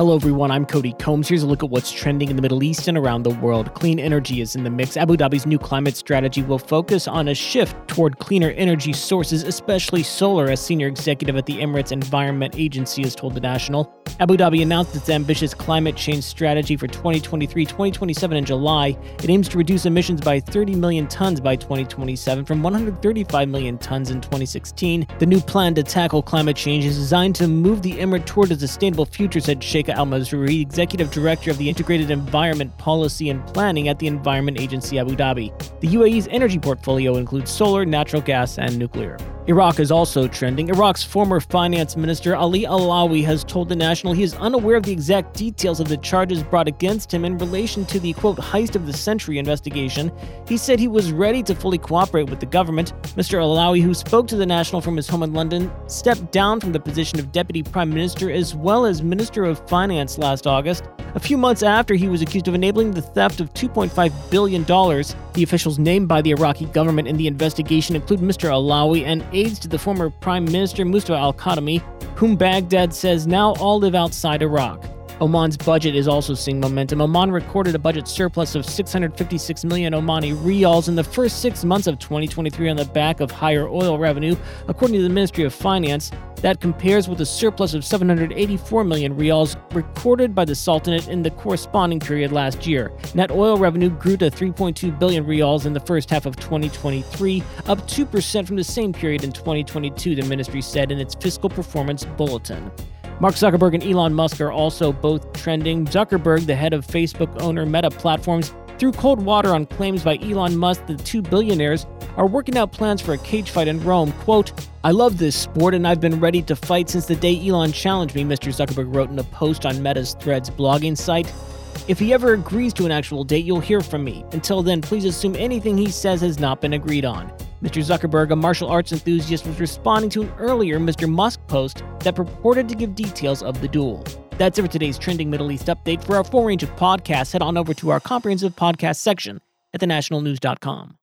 Hello, everyone. I'm Cody Combs. Here's a look at what's trending in the Middle East and around the world. Clean energy is in the mix. Abu Dhabi's new climate strategy will focus on a shift toward cleaner energy sources, especially solar, a senior executive at the Emirates Environment Agency has told The National. Abu Dhabi announced its ambitious climate change strategy for 2023 2027 in July. It aims to reduce emissions by 30 million tons by 2027 from 135 million tons in 2016. The new plan to tackle climate change is designed to move the Emirate toward a sustainable future, said Sheikh Al Mazroui, executive director of the Integrated Environment Policy and Planning at the Environment Agency Abu Dhabi. The UAE's energy portfolio includes solar, natural gas, and nuclear. Iraq is also trending. Iraq's former finance minister Ali Allawi has told the National he is unaware of the exact details of the charges brought against him in relation to the quote heist of the century investigation. He said he was ready to fully cooperate with the government. Mr. Allawi, who spoke to the National from his home in London, stepped down from the position of deputy prime minister as well as minister of finance last August. A few months after he was accused of enabling the theft of $2.5 billion, the officials named by the Iraqi government in the investigation include Mr. Allawi and aides to the former Prime Minister Mustafa al Kadhimi, whom Baghdad says now all live outside Iraq. Oman's budget is also seeing momentum. Oman recorded a budget surplus of 656 million Omani riyals in the first six months of 2023 on the back of higher oil revenue, according to the Ministry of Finance. That compares with a surplus of 784 million riyals recorded by the Sultanate in the corresponding period last year. Net oil revenue grew to 3.2 billion riyals in the first half of 2023, up 2% from the same period in 2022, the ministry said in its fiscal performance bulletin. Mark Zuckerberg and Elon Musk are also both trending. Zuckerberg, the head of Facebook owner Meta Platforms, threw cold water on claims by Elon Musk that the two billionaires are working out plans for a cage fight in Rome. Quote, I love this sport and I've been ready to fight since the day Elon challenged me, Mr. Zuckerberg wrote in a post on Meta's Threads blogging site. If he ever agrees to an actual date, you'll hear from me. Until then, please assume anything he says has not been agreed on. Mr. Zuckerberg, a martial arts enthusiast, was responding to an earlier Mr. Musk post that purported to give details of the duel. That's it for today's trending Middle East update. For our full range of podcasts, head on over to our comprehensive podcast section at thenationalnews.com.